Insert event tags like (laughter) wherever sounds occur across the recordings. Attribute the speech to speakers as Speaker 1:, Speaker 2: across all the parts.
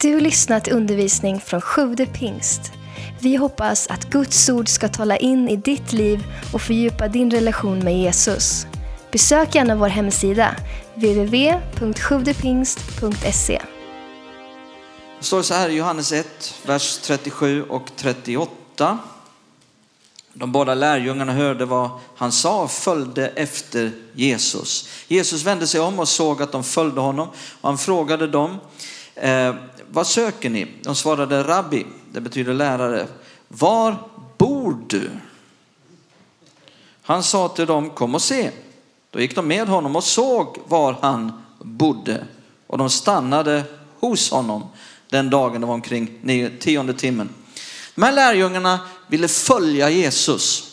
Speaker 1: Du har lyssnat till undervisning från Sjude pingst. Vi hoppas att Guds ord ska tala in i ditt liv och fördjupa din relation med Jesus. Besök gärna vår hemsida, www.sjuvdepingst.se.
Speaker 2: Det står så här i Johannes 1, vers 37 och 38. De båda lärjungarna hörde vad han sa och följde efter Jesus. Jesus vände sig om och såg att de följde honom och han frågade dem, eh, vad söker ni? De svarade rabbi, det betyder lärare. Var bor du? Han sa till dem, kom och se. Då gick de med honom och såg var han bodde och de stannade hos honom den dagen, det var omkring nio, tionde timmen. De här lärjungarna ville följa Jesus.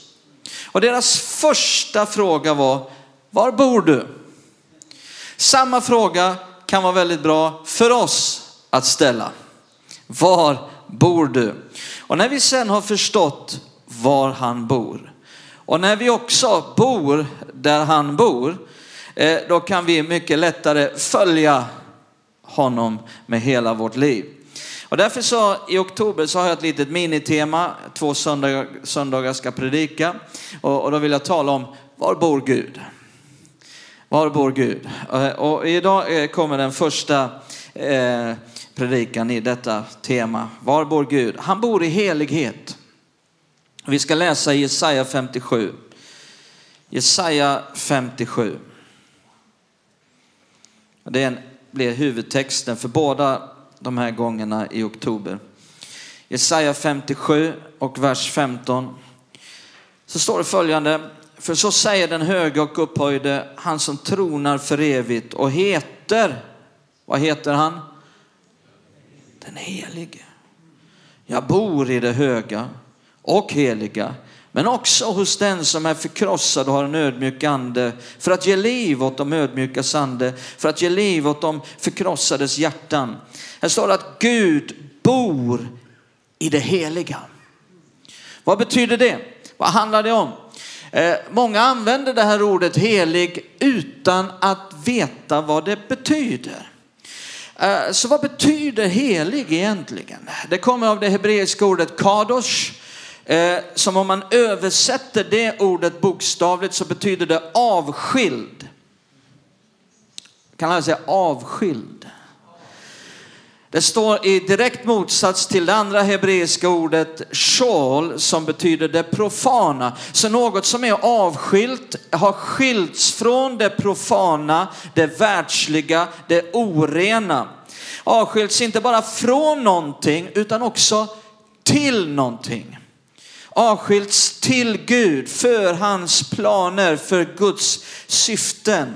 Speaker 2: Och deras första fråga var, var bor du? Samma fråga kan vara väldigt bra för oss att ställa. Var bor du? Och när vi sen har förstått var han bor och när vi också bor där han bor, eh, då kan vi mycket lättare följa honom med hela vårt liv. Och därför så i oktober så har jag ett litet minitema, två söndagar, söndagar ska predika och, och då vill jag tala om var bor Gud? Var bor Gud? Eh, och idag eh, kommer den första eh, predikan i detta tema. Var bor Gud? Han bor i helighet. Vi ska läsa Jesaja 57. Jesaja 57. Det blir huvudtexten för båda de här gångerna i oktober. Jesaja 57 och vers 15. Så står det följande. För så säger den höge och upphöjde, han som tronar för evigt och heter, vad heter han? Den helige. Jag bor i det höga och heliga, men också hos den som är förkrossad och har en ödmjuk ande, för att ge liv åt de ödmjukas ande, för att ge liv åt de förkrossades hjärtan. Här står det att Gud bor i det heliga. Vad betyder det? Vad handlar det om? Eh, många använder det här ordet helig utan att veta vad det betyder. Eh, så vad betyder helig egentligen? Det kommer av det hebreiska ordet kadosh, eh, som om man översätter det ordet bokstavligt så betyder det avskild. Kan man säga avskild? Det står i direkt motsats till det andra hebreiska ordet shol som betyder det profana. Så något som är avskilt har skilts från det profana, det världsliga, det orena. Avskilts inte bara från någonting utan också till någonting. Avskilts till Gud för hans planer, för Guds syften.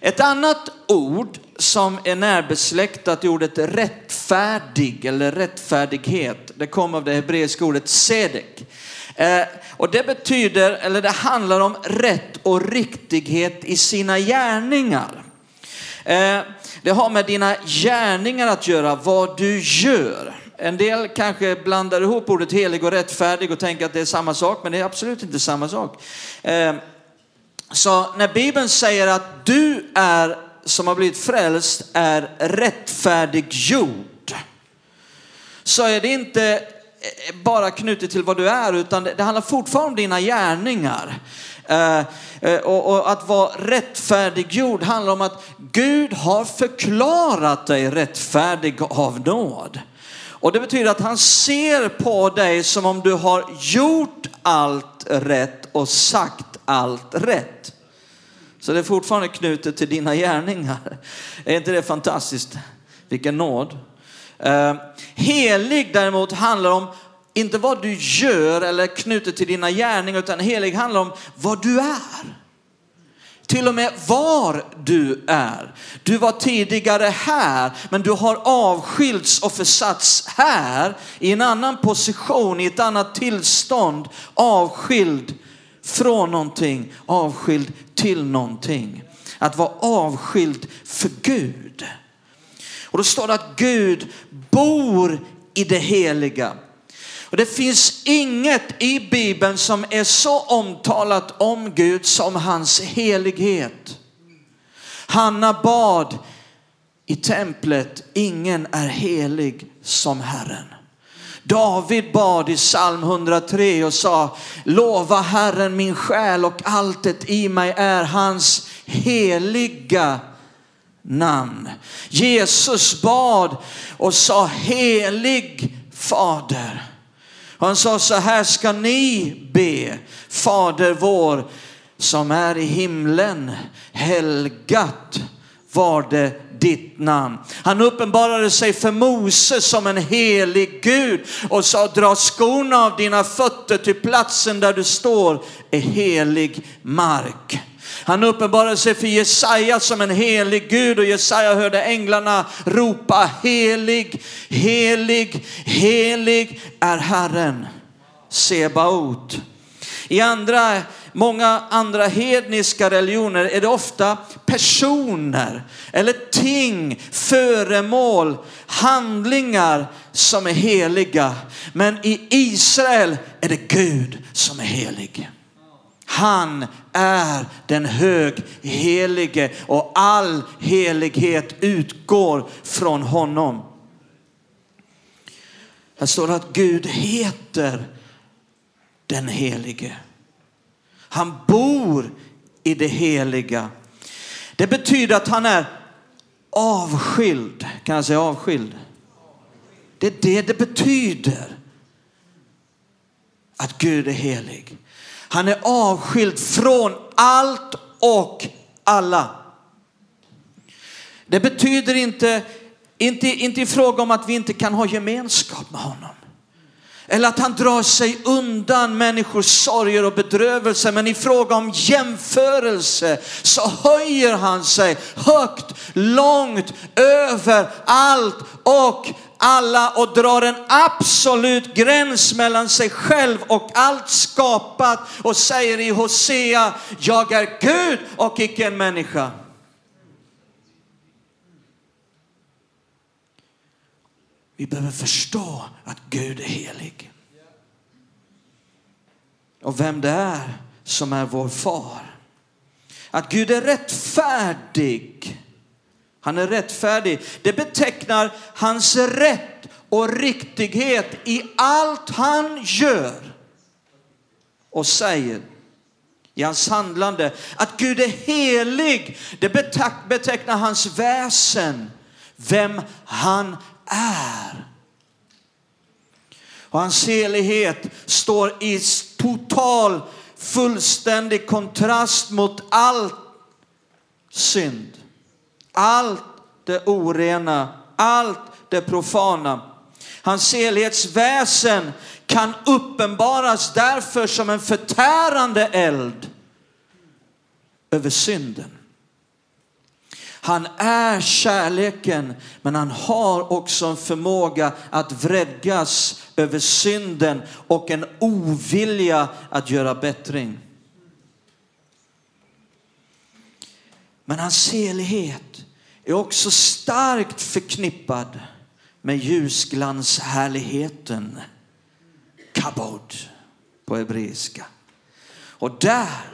Speaker 2: Ett annat ord som är närbesläktat i ordet rättfärdig eller rättfärdighet. Det kommer av det hebreiska ordet sedek. Eh, och det betyder, eller det handlar om rätt och riktighet i sina gärningar. Eh, det har med dina gärningar att göra, vad du gör. En del kanske blandar ihop ordet helig och rättfärdig och tänker att det är samma sak, men det är absolut inte samma sak. Eh, så när Bibeln säger att du är som har blivit frälst är rättfärdiggjord. Så är det inte eh, bara knutet till vad du är utan det handlar fortfarande om dina gärningar. Eh, eh, och att vara rättfärdiggjord handlar om att Gud har förklarat dig rättfärdig av nåd. Och det betyder att han ser på dig som om du har gjort allt rätt och sagt allt rätt. Så det är fortfarande knutet till dina gärningar. Är inte det fantastiskt? Vilken nåd. Eh, helig däremot handlar om inte vad du gör eller knutet till dina gärningar, utan helig handlar om vad du är. Till och med var du är. Du var tidigare här, men du har avskilts och försatts här i en annan position, i ett annat tillstånd, avskild från någonting, avskild till någonting. Att vara avskild för Gud. Och då står det att Gud bor i det heliga. Och det finns inget i Bibeln som är så omtalat om Gud som hans helighet. Hanna bad i templet, ingen är helig som Herren. David bad i psalm 103 och sa, lova Herren min själ och allt det i mig är hans heliga namn. Jesus bad och sa helig fader. Han sa så här ska ni be, Fader vår som är i himlen, helgat var det ditt namn. Han uppenbarade sig för Moses som en helig Gud och sa dra skorna av dina fötter till platsen där du står är helig mark. Han uppenbarade sig för Jesaja som en helig Gud och Jesaja hörde änglarna ropa helig, helig, helig är Herren. Sebaot. I andra många andra hedniska religioner är det ofta personer eller ting, föremål, handlingar som är heliga. Men i Israel är det Gud som är helig. Han är den hög helige och all helighet utgår från honom. Här står att Gud heter den helige. Han bor i det heliga. Det betyder att han är avskild. Kan jag säga avskild? Det är det det betyder. Att Gud är helig. Han är avskild från allt och alla. Det betyder inte, inte, inte i fråga om att vi inte kan ha gemenskap med honom. Eller att han drar sig undan människors sorger och bedrövelser. Men i fråga om jämförelse så höjer han sig högt, långt över allt och alla och drar en absolut gräns mellan sig själv och allt skapat och säger i Hosea, jag är Gud och icke en människa. Vi behöver förstå att Gud är helig. Och vem det är som är vår far. Att Gud är rättfärdig. Han är rättfärdig. Det betecknar hans rätt och riktighet i allt han gör och säger i hans handlande. Att Gud är helig, det betecknar hans väsen, vem han är. Och hans helighet står i total, fullständig kontrast mot all synd. Allt det orena, allt det profana. Hans helhetsväsen kan uppenbaras därför som en förtärande eld över synden. Han är kärleken, men han har också en förmåga att vredgas över synden och en ovilja att göra bättring. Men hans helighet är också starkt förknippad med ljusglanshärligheten, kabod på hebreiska. Och där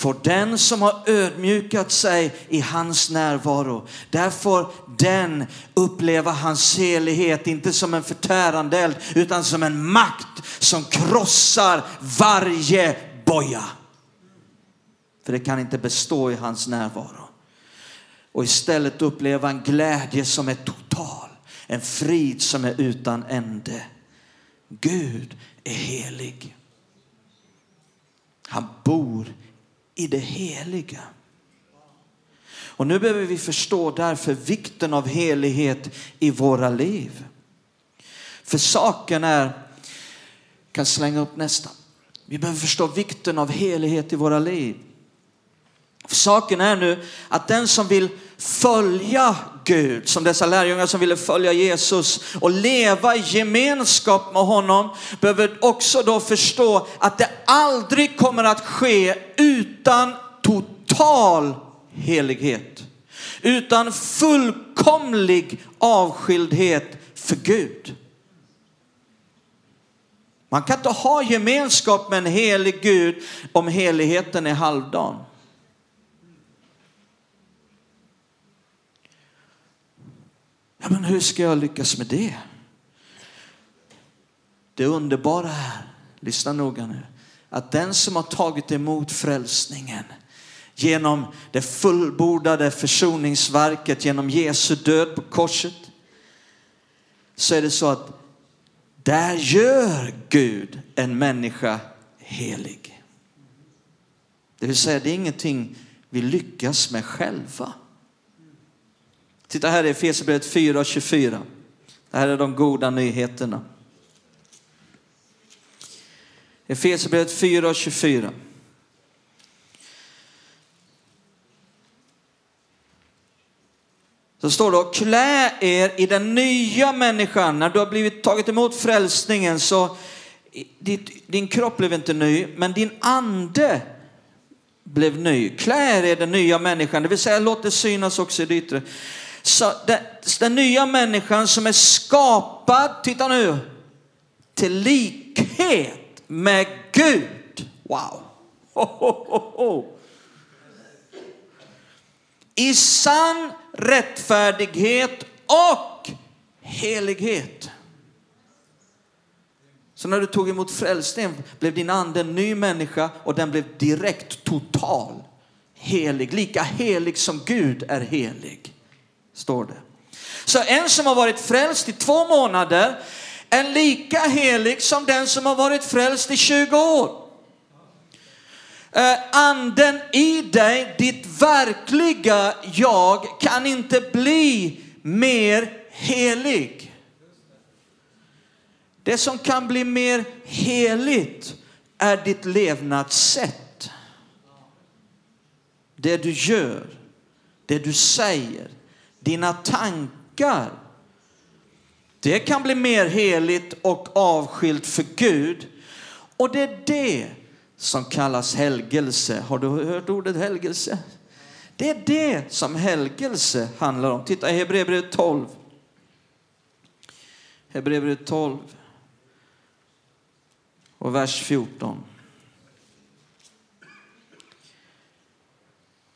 Speaker 2: får den som har ödmjukat sig i hans närvaro, där får den uppleva hans helighet, inte som en förtärande eld, utan som en makt som krossar varje boja. För det kan inte bestå i hans närvaro. Och istället uppleva en glädje som är total, en frid som är utan ände. Gud är helig. Han bor i det heliga. Och nu behöver vi förstå därför vikten av helighet i våra liv. För saken är, kan slänga upp nästa. Vi behöver förstå vikten av helighet i våra liv. För saken är nu att den som vill följa Gud, som dessa lärjungar som ville följa Jesus och leva i gemenskap med honom, behöver också då förstå att det aldrig kommer att ske utan total helighet. Utan fullkomlig avskildhet för Gud. Man kan inte ha gemenskap med en helig Gud om heligheten är halvdan. Men hur ska jag lyckas med det? Det underbara är, lyssna noga nu, att den som har tagit emot frälsningen genom det fullbordade försoningsverket, genom Jesu död på korset, så är det så att där gör Gud en människa helig. Det vill säga, det är ingenting vi lyckas med själva. Titta här i Efesierbrevet 4 och 24. Det här är de goda nyheterna. Efesierbrevet 4 och 24. Så står det, klä er i den nya människan. När du har blivit tagit emot frälsningen så din kropp blev inte ny, men din ande blev ny. Klä er i den nya människan, det vill säga låt det synas också i det yttre. Så den, den nya människan som är skapad, titta nu, till likhet med Gud. Wow. Ho, ho, ho, I sann rättfärdighet och helighet. Så när du tog emot frälsningen blev din ande en ny människa och den blev direkt total helig, lika helig som Gud är helig står det. Så en som har varit frälst i två månader är lika helig som den som har varit frälst i 20 år. Eh, anden i dig, ditt verkliga jag, kan inte bli mer helig. Det som kan bli mer heligt är ditt levnadssätt. Det du gör, det du säger, dina tankar. Det kan bli mer heligt och avskilt för Gud. Och det är det som kallas helgelse. Har du hört ordet helgelse? Det är det som helgelse handlar om. Titta i Hebreerbrevet 12. Hebreerbrevet 12 och vers 14.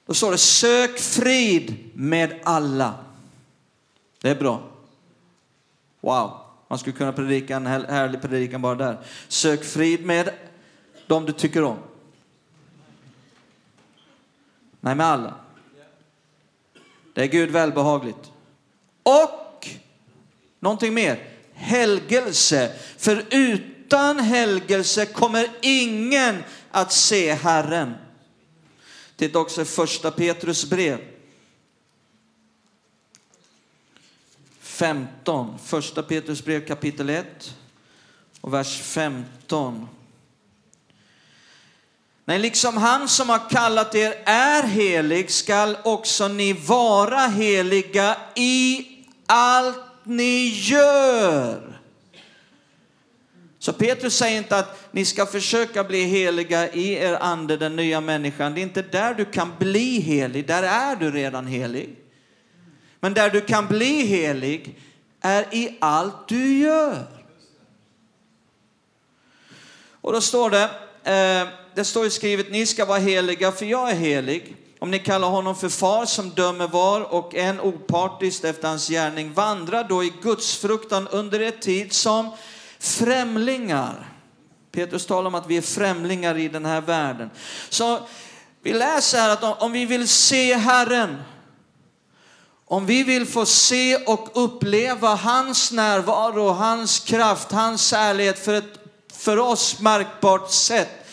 Speaker 2: Då står det sök frid med alla. Det är bra. Wow, man skulle kunna predika en härlig predikan bara där. Sök frid med dem du tycker om. Nej, med alla. Det är Gud välbehagligt. Och någonting mer. Helgelse. För utan helgelse kommer ingen att se Herren. Titta också i första Petrus brev. 15, första Petrus brev kapitel 1 och vers 15. Nej, liksom han som har kallat er är helig skall också ni vara heliga i allt ni gör. Så Petrus säger inte att ni ska försöka bli heliga i er ande, den nya människan. Det är inte där du kan bli helig, där är du redan helig. Men där du kan bli helig är i allt du gör. Och då står det, eh, det står skrivet, ni ska vara heliga för jag är helig. Om ni kallar honom för far som dömer var och en opartiskt efter hans gärning, vandra då i Guds fruktan under er tid som främlingar. Petrus talar om att vi är främlingar i den här världen. Så vi läser här att om vi vill se Herren, om vi vill få se och uppleva hans närvaro, hans kraft, hans ärlighet för ett för oss märkbart sätt,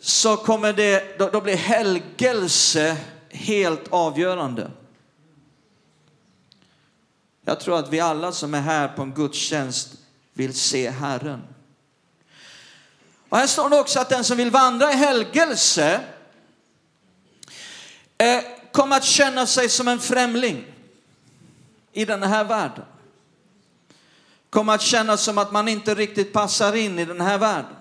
Speaker 2: så kommer det, då, då blir helgelse helt avgörande. Jag tror att vi alla som är här på en gudstjänst vill se Herren. Och här står det också att den som vill vandra i helgelse eh, kommer att känna sig som en främling i den här världen. Kommer att känna som att man inte riktigt passar in i den här världen.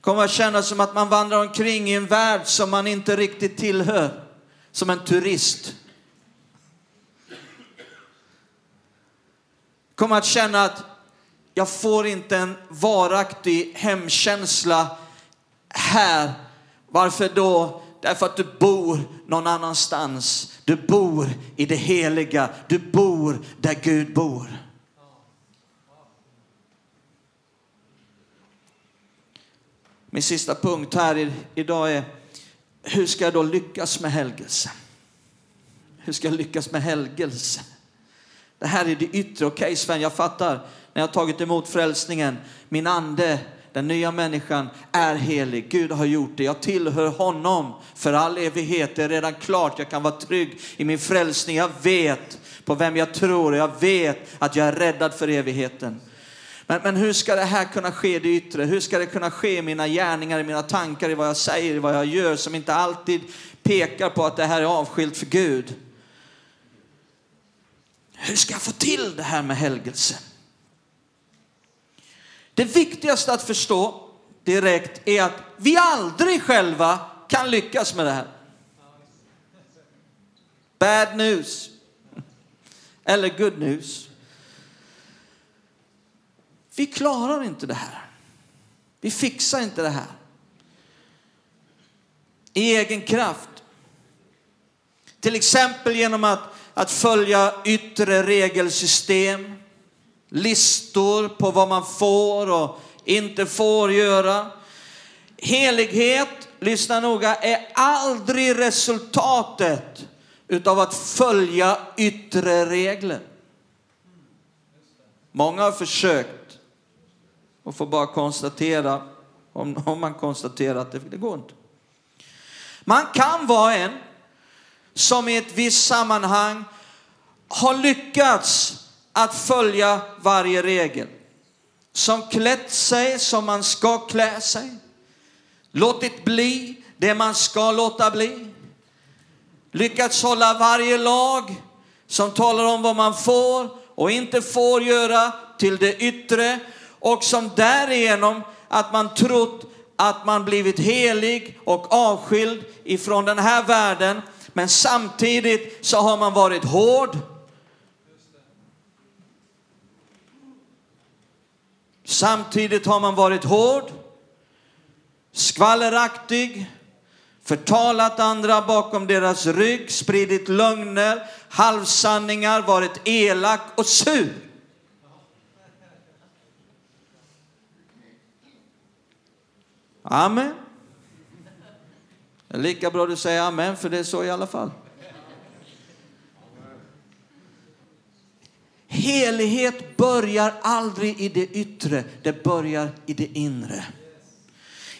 Speaker 2: Kommer att känna som att man vandrar omkring i en värld som man inte riktigt tillhör. Som en turist. Kommer att känna att jag får inte en varaktig hemkänsla här. Varför då Därför att du bor någon annanstans. Du bor i det heliga. Du bor där Gud bor. Min sista punkt här idag är hur ska jag då lyckas med helgelse? Hur ska jag lyckas med helgelse? Det här är det yttre. Okej okay, Sven, jag fattar. När jag har tagit emot frälsningen, min ande, den nya människan är helig. Gud har gjort det. Jag tillhör honom för all evighet. Det är redan klart. Jag kan vara trygg i min frälsning. Jag vet på vem jag tror. Jag vet att jag är räddad för evigheten. Men, men hur ska det här kunna ske i det yttre? Hur ska det kunna ske i mina gärningar, i mina tankar, i vad jag säger, i vad jag gör som inte alltid pekar på att det här är avskilt för Gud? Hur ska jag få till det här med helgelsen? Det viktigaste att förstå direkt är att vi aldrig själva kan lyckas med det här. Bad news. Eller good news. Vi klarar inte det här. Vi fixar inte det här. I egen kraft. Till exempel genom att, att följa yttre regelsystem, listor på vad man får och inte får göra. Helighet, lyssna noga, är aldrig resultatet utav att följa yttre regler. Många har försökt och får bara konstatera, om, om man konstaterar att det, det går inte. Man kan vara en som i ett visst sammanhang har lyckats att följa varje regel. Som klätt sig som man ska klä sig. Låtit bli det man ska låta bli. Lyckats hålla varje lag som talar om vad man får och inte får göra till det yttre och som därigenom att man trott att man blivit helig och avskild ifrån den här världen. Men samtidigt så har man varit hård. Samtidigt har man varit hård, skvalleraktig, förtalat andra bakom deras rygg, spridit lögner, halvsanningar, varit elak och sur. Amen. Det är lika bra du säger amen, för det är så i alla fall. Helighet börjar aldrig i det yttre, det börjar i det inre.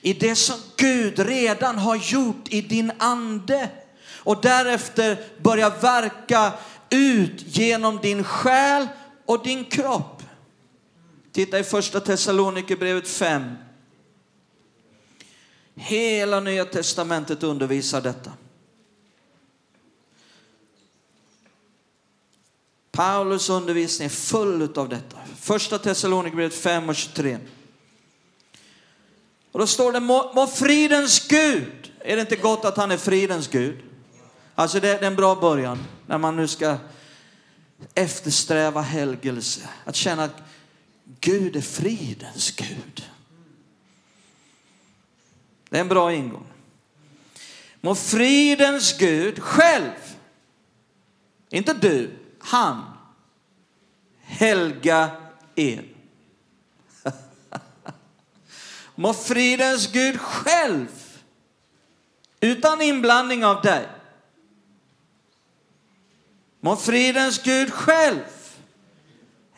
Speaker 2: I det som Gud redan har gjort i din ande och därefter börjar verka ut genom din själ och din kropp. Titta i första Thessalonikerbrevet 5. Hela Nya Testamentet undervisar detta. Paulus undervisning är full av detta. Första Thessalonikerbrevet 5 och 23. Och då står det, må, må fridens Gud. Är det inte gott att han är fridens Gud? Alltså det, det är en bra början när man nu ska eftersträva helgelse. Att känna att Gud är fridens Gud. Det är en bra ingång. Må fridens Gud själv, inte du, han, helga er. (laughs) Må fridens Gud själv, utan inblandning av dig. Må fridens Gud själv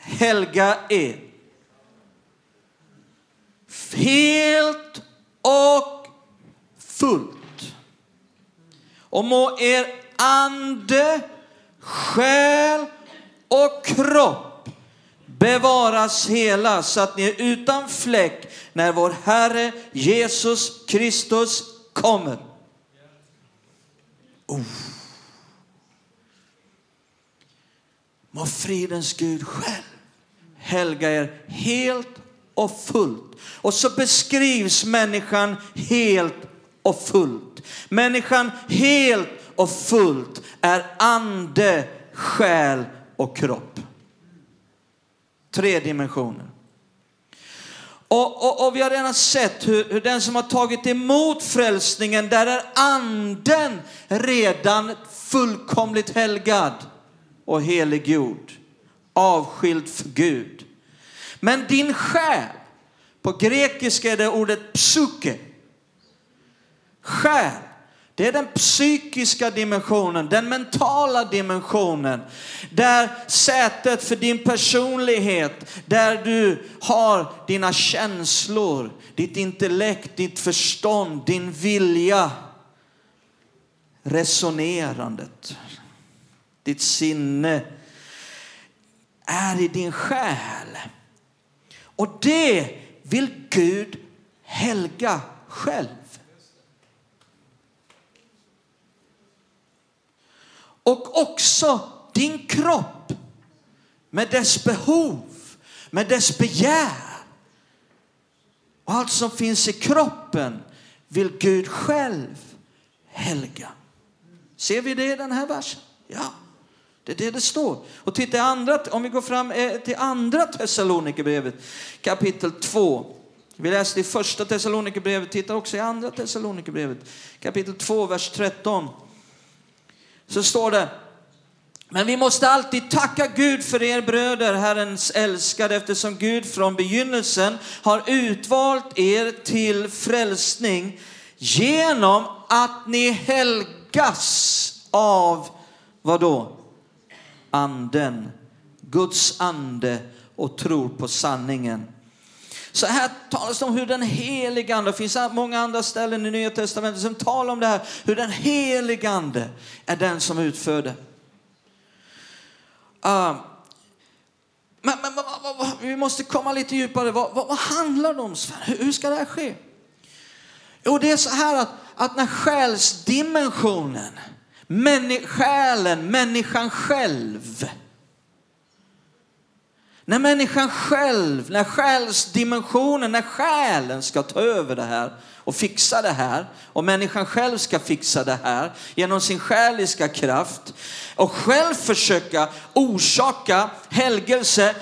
Speaker 2: helga er. Helt och fullt. Och må er ande, själ och kropp bevaras hela så att ni är utan fläck när vår Herre Jesus Kristus kommer. Oh. Må fridens Gud själv helga er helt och fullt. Och så beskrivs människan helt och fullt. Människan helt och fullt är ande, själ och kropp. Tre dimensioner. Och, och, och vi har redan sett hur, hur den som har tagit emot frälsningen, där är anden redan fullkomligt helgad och heliggjord, avskild för Gud. Men din själ, på grekiska är det ordet psyke. Själ, det är den psykiska dimensionen, den mentala dimensionen. Där sätet för din personlighet, där du har dina känslor, ditt intellekt, ditt förstånd, din vilja, resonerandet, ditt sinne är i din själ. Och det vill Gud helga själv. Och också din kropp med dess behov, med dess begär. Och allt som finns i kroppen vill Gud själv helga. Ser vi det i den här versen? Ja, det är det det står. Och titta andra, om vi går fram eh, till andra Thessalonikerbrevet kapitel 2. Vi läste i första Thessalonikerbrevet, titta också i andra Thessalonikerbrevet kapitel 2, vers 13 så står det, men vi måste alltid tacka Gud för er bröder, Herrens älskade, eftersom Gud från begynnelsen har utvalt er till frälsning genom att ni helgas av vad då? Anden, Guds ande och tror på sanningen. Så här talas det om hur den helige Ande, det finns många andra ställen i Nya Testamentet som talar om det här, hur den helige Ande är den som utför det. Uh, ah, men, men vad, vad, vi måste komma lite djupare. Vad, vad, handlar det om? Hur, hur ska det här ske? Jo, det är så här att, att när själsdimensionen, männi, själen, människan själv, när människan själv, när själsdimensionen, när själen ska ta över det här och fixa det här och människan själv ska fixa det här genom sin själiska kraft och själv försöka orsaka helgelse.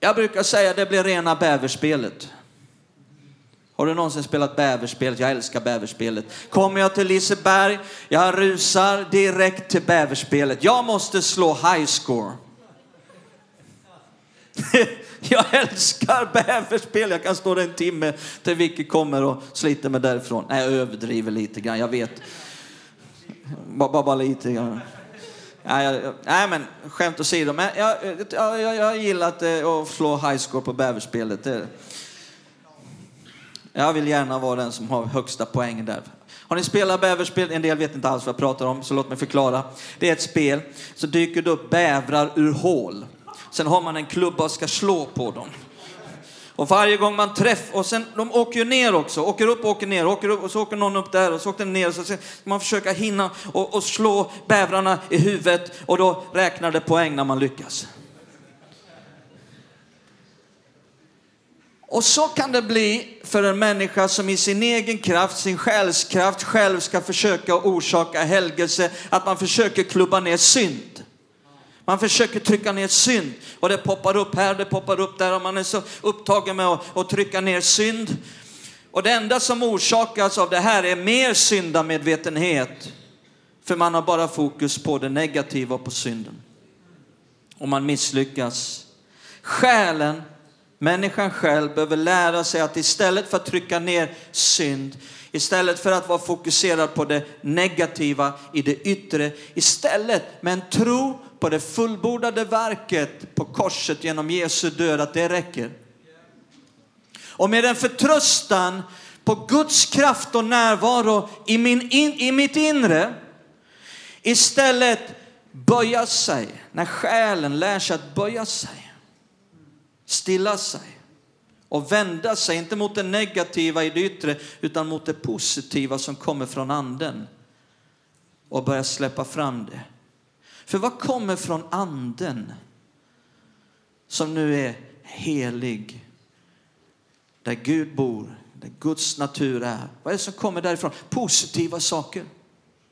Speaker 2: Jag brukar säga det blir rena bäverspelet. Har du någonsin spelat bäverspelet? Jag älskar bäverspelet. Kommer jag till Liseberg, jag rusar direkt till bäverspelet. Jag måste slå high score. (laughs) Jag älskar bäverspel. Jag kan stå där en timme till Vicky kommer och sliter mig därifrån. Nej, jag överdriver lite grann, jag vet. Bara, bara, bara lite grann. Nej, jag, nej, men skämt åsido. Men jag, jag, jag, jag gillar att, eh, att slå highscore på bäverspelet. Jag vill gärna vara den som har högsta poängen där. Har ni spelat bäverspel? En del vet inte alls vad jag pratar om, så låt mig förklara. Det är ett spel, så dyker det upp bävrar ur hål. Sen har man en klubba och ska slå på dem. Och varje gång man träffar, och sen de åker ju ner också, åker upp och åker ner, åker upp och så åker någon upp där och så åker den ner. Så ska man försöka hinna och, och slå bävrarna i huvudet och då räknar det poäng när man lyckas. Och så kan det bli för en människa som i sin egen kraft, sin själskraft själv ska försöka orsaka helgelse, att man försöker klubba ner synd. Man försöker trycka ner synd och det poppar upp här, det poppar upp där och man är så upptagen med att, att trycka ner synd. Och det enda som orsakas av det här är mer syndamedvetenhet. För man har bara fokus på det negativa och på synden. Och man misslyckas. Själen, människan själv behöver lära sig att istället för att trycka ner synd, istället för att vara fokuserad på det negativa i det yttre, istället med en tro på det fullbordade verket på korset genom Jesu död, att det räcker. Och med en förtröstan på Guds kraft och närvaro i, min in, i mitt inre, istället böja sig, när själen lär sig att böja sig, stilla sig och vända sig, inte mot det negativa i det yttre, utan mot det positiva som kommer från anden och börja släppa fram det. För vad kommer från anden som nu är helig? Där Gud bor, där Guds natur är. Vad är det som kommer därifrån? Positiva saker.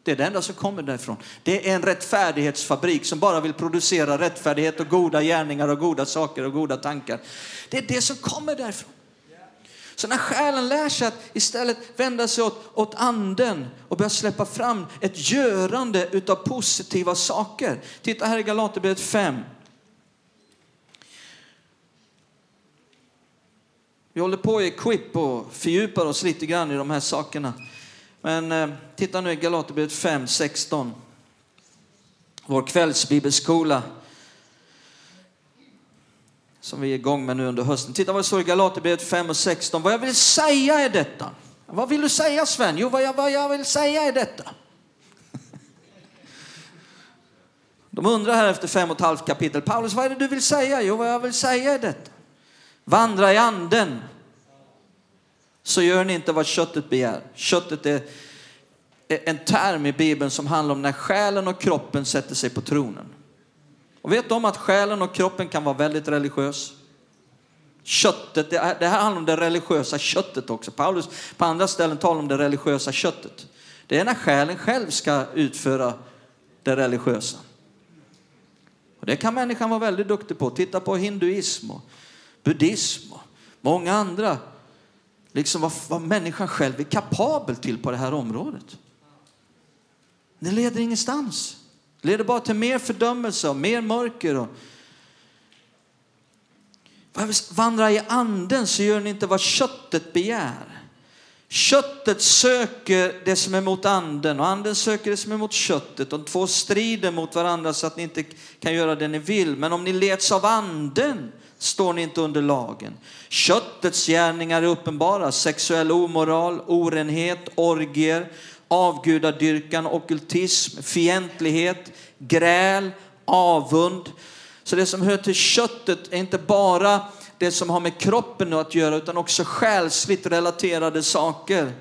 Speaker 2: Det är det enda som kommer därifrån. Det är en rättfärdighetsfabrik som bara vill producera rättfärdighet och goda gärningar och goda saker och goda tankar. Det är det som kommer därifrån. Så när själen lär sig att istället vända sig åt, åt anden och börja släppa fram ett görande utav positiva saker. Titta här i Galaterbrevet 5. Vi håller på i Equip och fördjupar oss lite grann i de här sakerna. Men eh, titta nu i Galaterbrevet 5, 16. Vår kvällsbibelskola som vi är igång med nu under hösten. Titta vad det står i Galaterbrevet 5 och 16. Vad jag vill säga är detta. Vad vill du säga Sven? Jo, vad jag, vad jag vill säga är detta. De undrar här efter fem och ett halvt kapitel. Paulus, vad är det du vill säga? Jo, vad jag vill säga är detta. Vandra i anden. Så gör ni inte vad köttet begär. Köttet är en term i Bibeln som handlar om när själen och kroppen sätter sig på tronen. Och vet om att själen och kroppen kan vara väldigt religiös? Köttet, det här, det här handlar om det religiösa köttet också. Paulus på andra ställen talar om det religiösa köttet. Det är när själen själv ska utföra det religiösa. Och det kan människan vara väldigt duktig på. Titta på hinduism och buddhism och många andra. Liksom vad, vad människan själv är kapabel till på det här området. Det leder ingenstans. Det leder bara till mer fördömelse och mer mörker. Och... Vandra i anden så gör ni inte vad köttet begär. Köttet söker det som är mot anden och anden söker det som är mot köttet. De två strider mot varandra så att ni inte kan göra det ni vill. Men om ni leds av anden står ni inte under lagen. Köttets gärningar är uppenbara. Sexuell omoral, orenhet, orgier, avgudadyrkan, okultism, fientlighet, gräl, avund. Så det som hör till köttet är inte bara det som har med kroppen att göra utan också själsligt relaterade saker.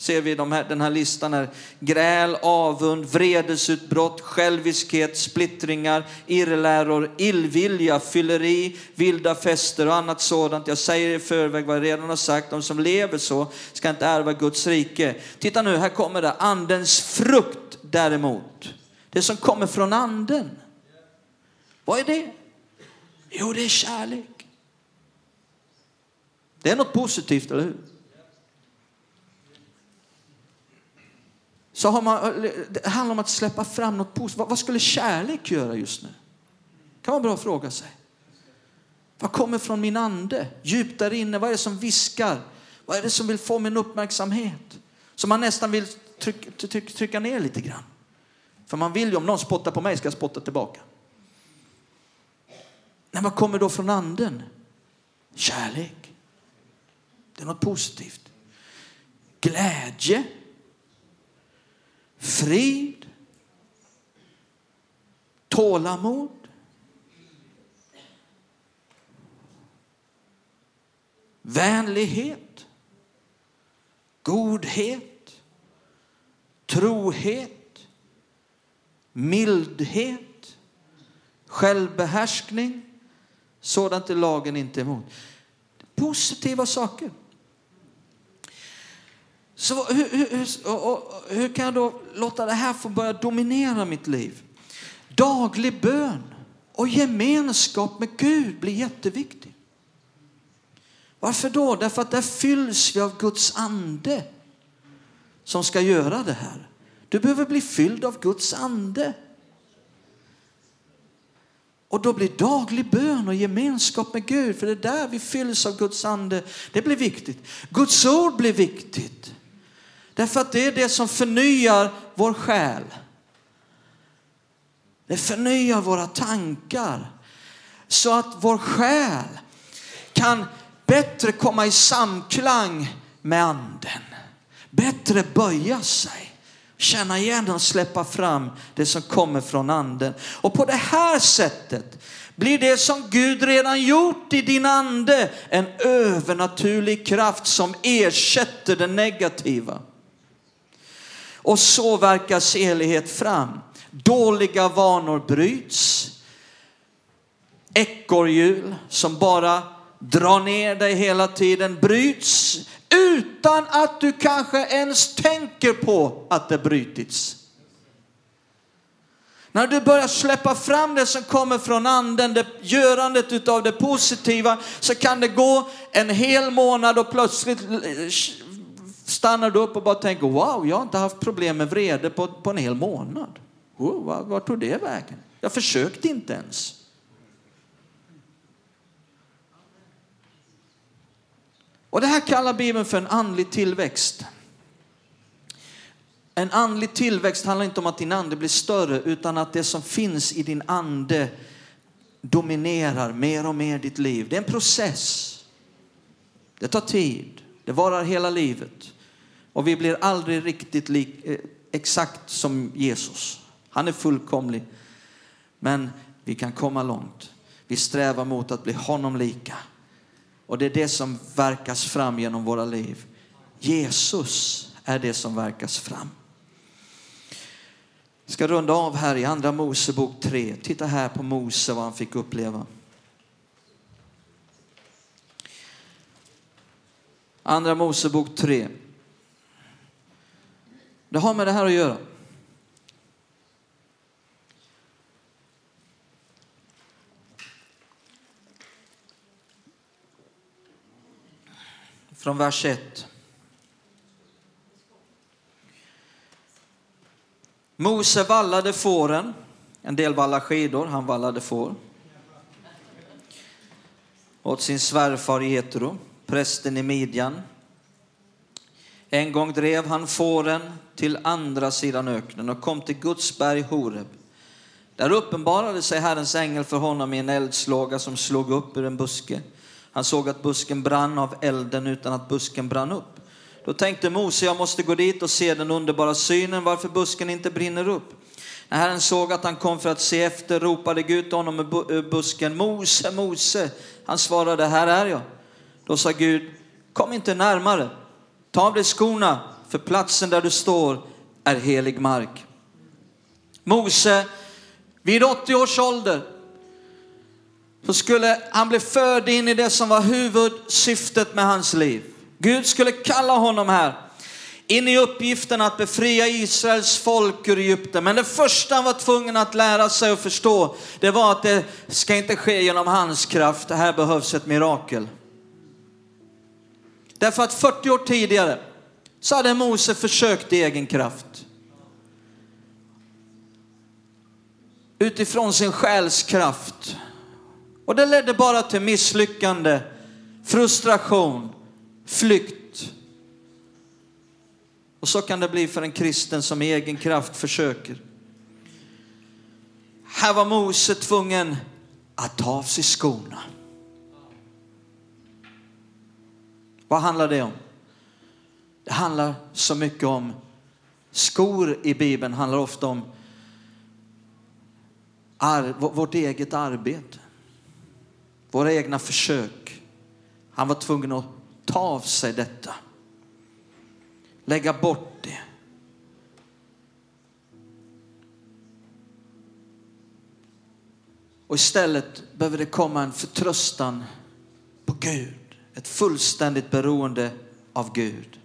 Speaker 2: Ser vi de här, den här listan här. Gräl, avund, vredesutbrott, själviskhet, splittringar, irrläror, illvilja, fylleri, vilda fester och annat sådant. Jag säger i förväg vad jag redan har sagt. De som lever så ska inte ärva Guds rike. Titta nu, här kommer det. Andens frukt däremot. Det som kommer från anden. Vad är det? Jo, det är kärlek. Det är något positivt, eller hur? Så har man, det handlar om att släppa fram något positivt. Vad skulle kärlek göra just nu? Det kan vara bra att fråga sig. Vad kommer från min ande? Djupt där inne, vad är det som viskar? Vad är det som vill få min uppmärksamhet? Som man nästan vill trycka, tryck, trycka ner lite grann. För man vill ju om någon spottar på mig ska jag spotta tillbaka. Men vad kommer då från anden? Kärlek. Det är något positivt. Glädje. Frid. Tålamod. Vänlighet. Godhet. Trohet mildhet, självbehärskning. Sådant är lagen inte emot. Positiva saker. Så hur, hur, och, och, hur kan jag då låta det här få börja dominera mitt liv? Daglig bön och gemenskap med Gud blir jätteviktigt. Varför då? Därför att där fylls vi av Guds ande som ska göra det här. Du behöver bli fylld av Guds ande. Och då blir daglig bön och gemenskap med Gud, för det är där vi fylls av Guds ande. Det blir viktigt. Guds ord blir viktigt. Därför att det är det som förnyar vår själ. Det förnyar våra tankar så att vår själ kan bättre komma i samklang med anden. Bättre böja sig känna igen och släppa fram det som kommer från anden. Och på det här sättet blir det som Gud redan gjort i din ande en övernaturlig kraft som ersätter det negativa. Och så verkar selighet fram. Dåliga vanor bryts. Ekorrhjul som bara drar ner dig hela tiden bryts utan att du kanske ens tänker på att det brutits. När du börjar släppa fram det som kommer från anden, det görandet utav det positiva, så kan det gå en hel månad och plötsligt stannar du upp och bara tänker wow, jag har inte haft problem med vrede på, på en hel månad. Oh, vart var tog det vägen? Jag försökte inte ens. Och det här kallar Bibeln för en andlig tillväxt. En andlig tillväxt handlar inte om att din ande blir större utan att det som finns i din ande dominerar mer och mer ditt liv. Det är en process. Det tar tid. Det varar hela livet. Och vi blir aldrig riktigt lik, eh, exakt som Jesus. Han är fullkomlig. Men vi kan komma långt. Vi strävar mot att bli honom lika. Och det är det som verkas fram genom våra liv. Jesus är det som verkas fram. Jag ska runda av här i andra Mosebok 3. Titta här på Mose vad han fick uppleva. Andra Mosebok 3. Det har med det här att göra. Från vers 1. Mose vallade fåren. En del vallar skidor, han vallade får. Åt sin svärfar Jetro, prästen i Midjan. En gång drev han fåren till andra sidan öknen och kom till Guds berg Horeb. Där uppenbarade sig Herrens ängel för honom i en eldslåga som slog upp ur en buske. Han såg att busken brann av elden utan att busken brann upp. Då tänkte Mose, jag måste gå dit och se den underbara synen varför busken inte brinner upp. När Herren såg att han kom för att se efter ropade Gud till honom ur busken, Mose, Mose. Han svarade, här är jag. Då sa Gud, kom inte närmare. Ta av dig skorna, för platsen där du står är helig mark. Mose, vid 80 års ålder, så skulle han bli förd in i det som var huvudsyftet med hans liv. Gud skulle kalla honom här in i uppgiften att befria Israels folk ur Egypten. Men det första han var tvungen att lära sig och förstå, det var att det ska inte ske genom hans kraft. Det här behövs ett mirakel. Därför att 40 år tidigare så hade Mose försökt i egen kraft. Utifrån sin själs kraft. Och det ledde bara till misslyckande, frustration, flykt. Och så kan det bli för en kristen som i egen kraft försöker. Här var Mose tvungen att ta av sig skorna. Vad handlar det om? Det handlar så mycket om skor i Bibeln handlar ofta om vårt eget arbete, våra egna försök. Han var tvungen att ta av sig detta. Lägga bort det. Och istället behöver det komma en förtröstan på Gud. Ett fullständigt beroende av Gud.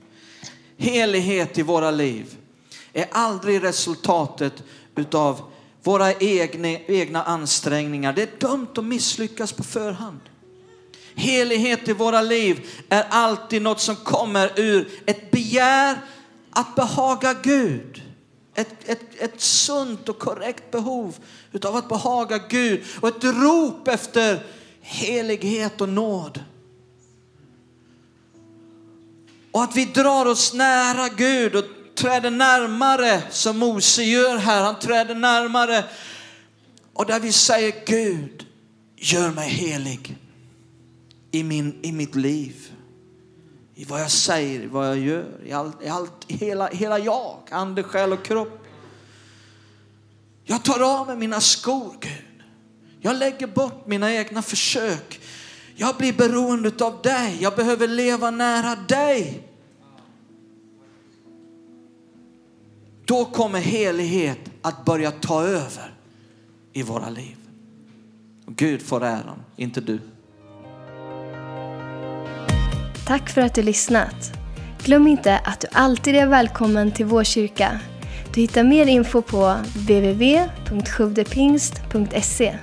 Speaker 2: Helighet i våra liv är aldrig resultatet utav våra egna, egna ansträngningar. Det är dömt att misslyckas på förhand. Helighet i våra liv är alltid något som kommer ur ett begär att behaga Gud. Ett, ett, ett sunt och korrekt behov utav att behaga Gud och ett rop efter helighet och nåd. Och att vi drar oss nära Gud och träder närmare som Mose gör här. Han träder närmare och där vi säger Gud, gör mig helig i, min, i mitt liv. I vad jag säger, i vad jag gör, i allt, i allt hela, hela jag, ande, själ och kropp. Jag tar av mig mina skor, Gud. Jag lägger bort mina egna försök. Jag blir beroende av dig. Jag behöver leva nära dig. Då kommer helighet att börja ta över i våra liv. Gud får äran, inte du.
Speaker 1: Tack för att du lyssnat. Glöm inte att du alltid är välkommen till vår kyrka. Du hittar mer info på www.sjuvdepingst.se